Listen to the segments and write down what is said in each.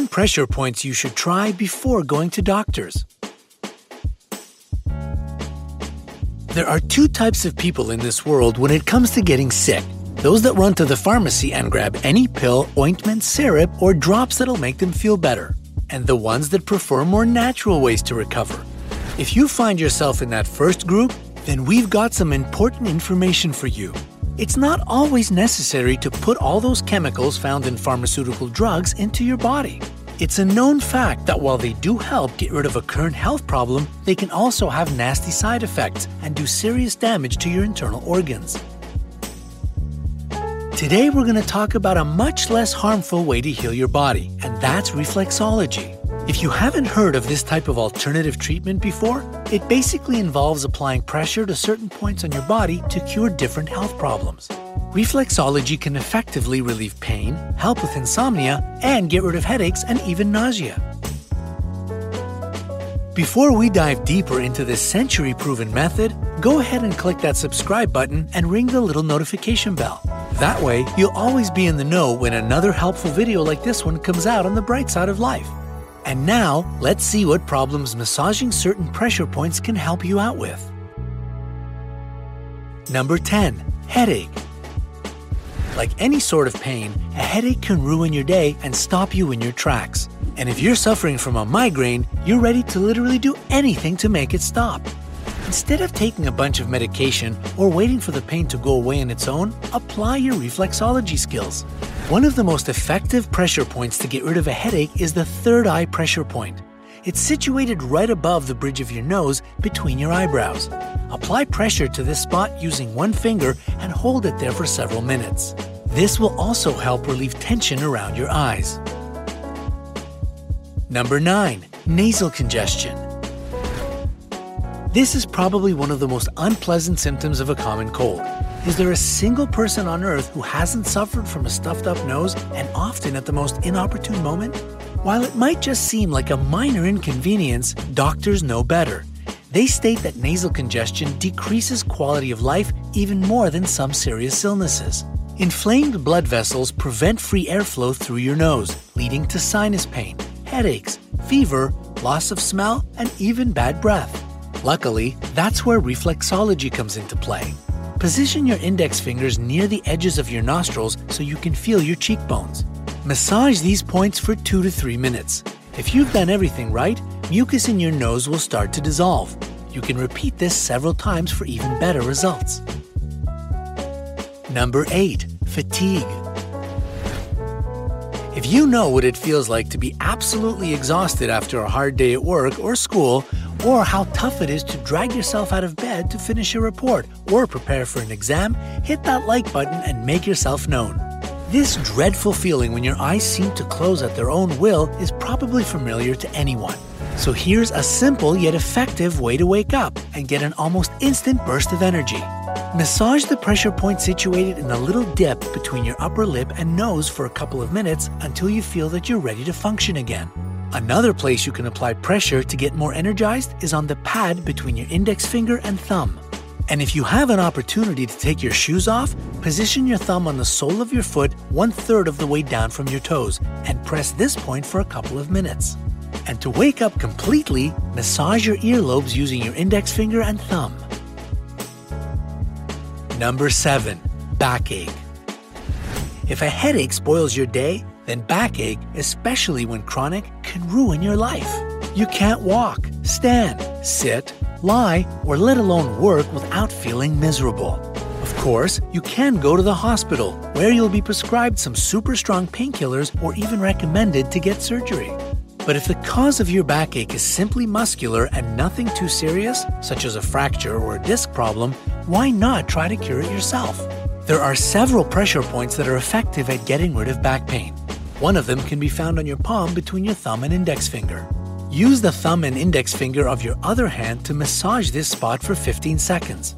10 pressure points you should try before going to doctors. There are two types of people in this world when it comes to getting sick those that run to the pharmacy and grab any pill, ointment, syrup, or drops that'll make them feel better, and the ones that prefer more natural ways to recover. If you find yourself in that first group, then we've got some important information for you. It's not always necessary to put all those chemicals found in pharmaceutical drugs into your body. It's a known fact that while they do help get rid of a current health problem, they can also have nasty side effects and do serious damage to your internal organs. Today, we're going to talk about a much less harmful way to heal your body, and that's reflexology. If you haven't heard of this type of alternative treatment before, it basically involves applying pressure to certain points on your body to cure different health problems. Reflexology can effectively relieve pain, help with insomnia, and get rid of headaches and even nausea. Before we dive deeper into this century proven method, go ahead and click that subscribe button and ring the little notification bell. That way, you'll always be in the know when another helpful video like this one comes out on the bright side of life. And now, let's see what problems massaging certain pressure points can help you out with. Number 10. Headache. Like any sort of pain, a headache can ruin your day and stop you in your tracks. And if you're suffering from a migraine, you're ready to literally do anything to make it stop. Instead of taking a bunch of medication or waiting for the pain to go away on its own, apply your reflexology skills. One of the most effective pressure points to get rid of a headache is the third eye pressure point. It's situated right above the bridge of your nose between your eyebrows. Apply pressure to this spot using one finger and hold it there for several minutes. This will also help relieve tension around your eyes. Number 9. Nasal congestion. This is probably one of the most unpleasant symptoms of a common cold. Is there a single person on earth who hasn't suffered from a stuffed up nose and often at the most inopportune moment? While it might just seem like a minor inconvenience, doctors know better. They state that nasal congestion decreases quality of life even more than some serious illnesses. Inflamed blood vessels prevent free airflow through your nose, leading to sinus pain, headaches, fever, loss of smell, and even bad breath. Luckily, that's where reflexology comes into play. Position your index fingers near the edges of your nostrils so you can feel your cheekbones. Massage these points for 2 to 3 minutes. If you've done everything right, mucus in your nose will start to dissolve. You can repeat this several times for even better results. Number 8. Fatigue. If you know what it feels like to be absolutely exhausted after a hard day at work or school, or how tough it is to drag yourself out of bed to finish a report or prepare for an exam, hit that like button and make yourself known. This dreadful feeling when your eyes seem to close at their own will is probably familiar to anyone. So here's a simple yet effective way to wake up and get an almost instant burst of energy. Massage the pressure point situated in a little dip between your upper lip and nose for a couple of minutes until you feel that you're ready to function again. Another place you can apply pressure to get more energized is on the pad between your index finger and thumb. And if you have an opportunity to take your shoes off, position your thumb on the sole of your foot one third of the way down from your toes and press this point for a couple of minutes. And to wake up completely, massage your earlobes using your index finger and thumb. Number 7. Backache. If a headache spoils your day, then backache, especially when chronic, can ruin your life. You can't walk, stand, sit, lie, or let alone work without feeling miserable. Of course, you can go to the hospital, where you'll be prescribed some super strong painkillers or even recommended to get surgery. But if the cause of your backache is simply muscular and nothing too serious, such as a fracture or a disc problem, why not try to cure it yourself? There are several pressure points that are effective at getting rid of back pain. One of them can be found on your palm between your thumb and index finger. Use the thumb and index finger of your other hand to massage this spot for 15 seconds.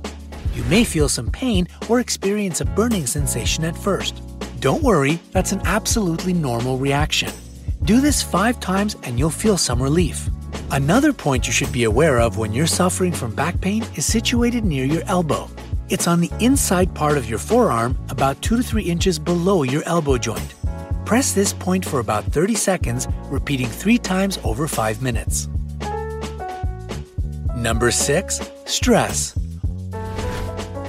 You may feel some pain or experience a burning sensation at first. Don't worry, that's an absolutely normal reaction. Do this five times and you'll feel some relief. Another point you should be aware of when you're suffering from back pain is situated near your elbow. It's on the inside part of your forearm, about 2 to 3 inches below your elbow joint. Press this point for about 30 seconds, repeating three times over five minutes. Number six, stress.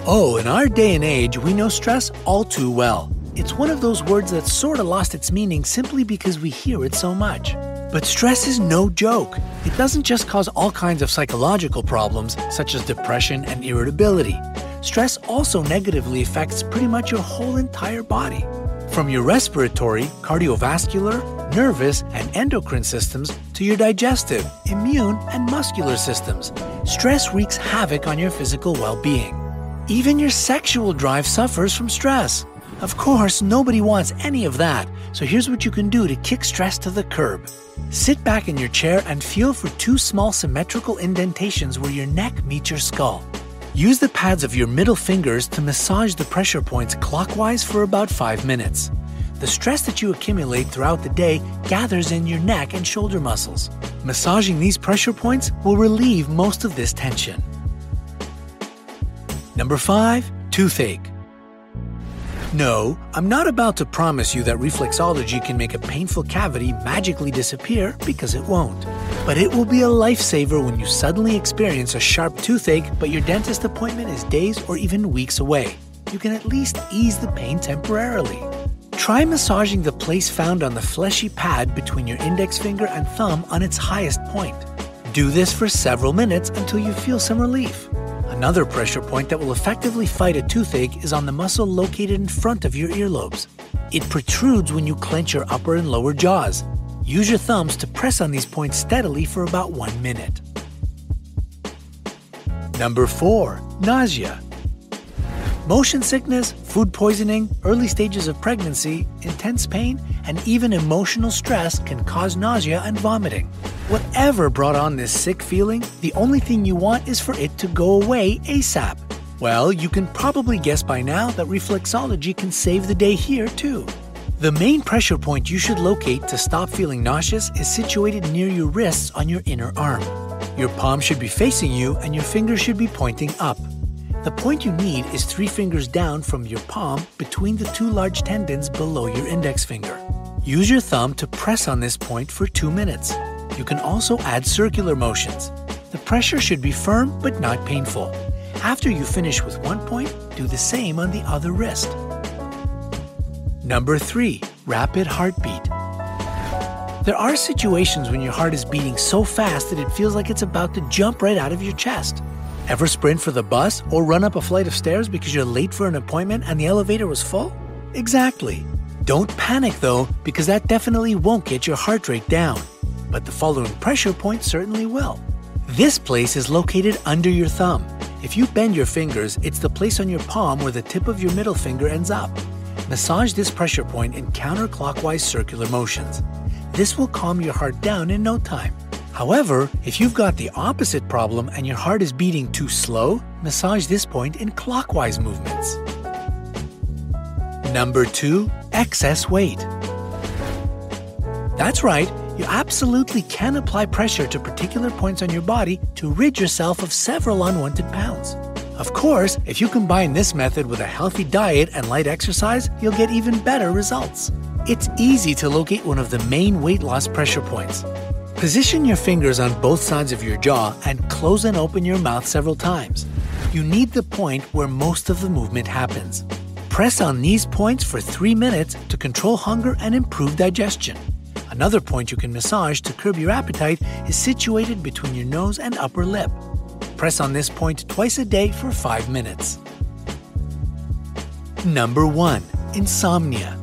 Oh, in our day and age, we know stress all too well. It's one of those words that sort of lost its meaning simply because we hear it so much. But stress is no joke. It doesn't just cause all kinds of psychological problems, such as depression and irritability. Stress also negatively affects pretty much your whole entire body. From your respiratory, cardiovascular, nervous, and endocrine systems to your digestive, immune, and muscular systems, stress wreaks havoc on your physical well being. Even your sexual drive suffers from stress. Of course, nobody wants any of that, so here's what you can do to kick stress to the curb. Sit back in your chair and feel for two small symmetrical indentations where your neck meets your skull. Use the pads of your middle fingers to massage the pressure points clockwise for about 5 minutes. The stress that you accumulate throughout the day gathers in your neck and shoulder muscles. Massaging these pressure points will relieve most of this tension. Number 5. Toothache. No, I'm not about to promise you that reflexology can make a painful cavity magically disappear because it won't. But it will be a lifesaver when you suddenly experience a sharp toothache, but your dentist appointment is days or even weeks away. You can at least ease the pain temporarily. Try massaging the place found on the fleshy pad between your index finger and thumb on its highest point. Do this for several minutes until you feel some relief. Another pressure point that will effectively fight a toothache is on the muscle located in front of your earlobes. It protrudes when you clench your upper and lower jaws. Use your thumbs to press on these points steadily for about one minute. Number 4. Nausea. Motion sickness, food poisoning, early stages of pregnancy, intense pain, and even emotional stress can cause nausea and vomiting. Whatever brought on this sick feeling, the only thing you want is for it to go away ASAP. Well, you can probably guess by now that reflexology can save the day here too. The main pressure point you should locate to stop feeling nauseous is situated near your wrists on your inner arm. Your palm should be facing you and your fingers should be pointing up. The point you need is three fingers down from your palm between the two large tendons below your index finger. Use your thumb to press on this point for two minutes. You can also add circular motions. The pressure should be firm but not painful. After you finish with one point, do the same on the other wrist. Number 3. Rapid heartbeat. There are situations when your heart is beating so fast that it feels like it's about to jump right out of your chest. Ever sprint for the bus or run up a flight of stairs because you're late for an appointment and the elevator was full? Exactly. Don't panic though, because that definitely won't get your heart rate down. But the following pressure point certainly will. This place is located under your thumb. If you bend your fingers, it's the place on your palm where the tip of your middle finger ends up. Massage this pressure point in counterclockwise circular motions. This will calm your heart down in no time. However, if you've got the opposite problem and your heart is beating too slow, massage this point in clockwise movements. Number 2. Excess weight. That's right, you absolutely can apply pressure to particular points on your body to rid yourself of several unwanted pounds. Of course, if you combine this method with a healthy diet and light exercise, you'll get even better results. It's easy to locate one of the main weight loss pressure points. Position your fingers on both sides of your jaw and close and open your mouth several times. You need the point where most of the movement happens. Press on these points for 3 minutes to control hunger and improve digestion. Another point you can massage to curb your appetite is situated between your nose and upper lip. Press on this point twice a day for 5 minutes. Number 1. Insomnia.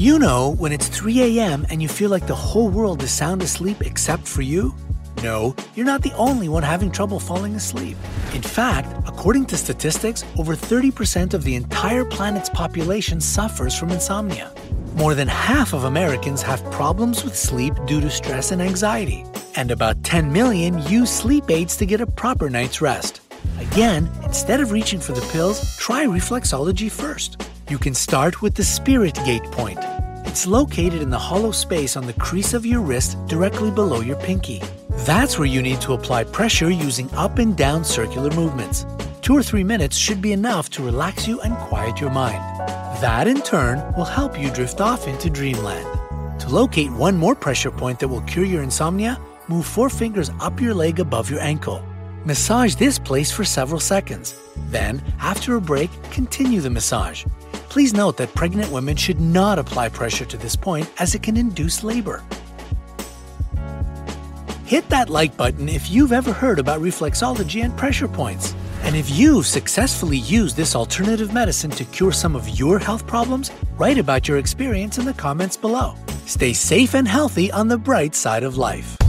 You know when it's 3 a.m. and you feel like the whole world is sound asleep except for you? No, you're not the only one having trouble falling asleep. In fact, according to statistics, over 30% of the entire planet's population suffers from insomnia. More than half of Americans have problems with sleep due to stress and anxiety, and about 10 million use sleep aids to get a proper night's rest. Again, instead of reaching for the pills, try reflexology first. You can start with the spirit gate point. It's located in the hollow space on the crease of your wrist directly below your pinky. That's where you need to apply pressure using up and down circular movements. Two or three minutes should be enough to relax you and quiet your mind. That in turn will help you drift off into dreamland. To locate one more pressure point that will cure your insomnia, move four fingers up your leg above your ankle. Massage this place for several seconds. Then, after a break, continue the massage. Please note that pregnant women should not apply pressure to this point as it can induce labor. Hit that like button if you've ever heard about reflexology and pressure points. And if you've successfully used this alternative medicine to cure some of your health problems, write about your experience in the comments below. Stay safe and healthy on the bright side of life.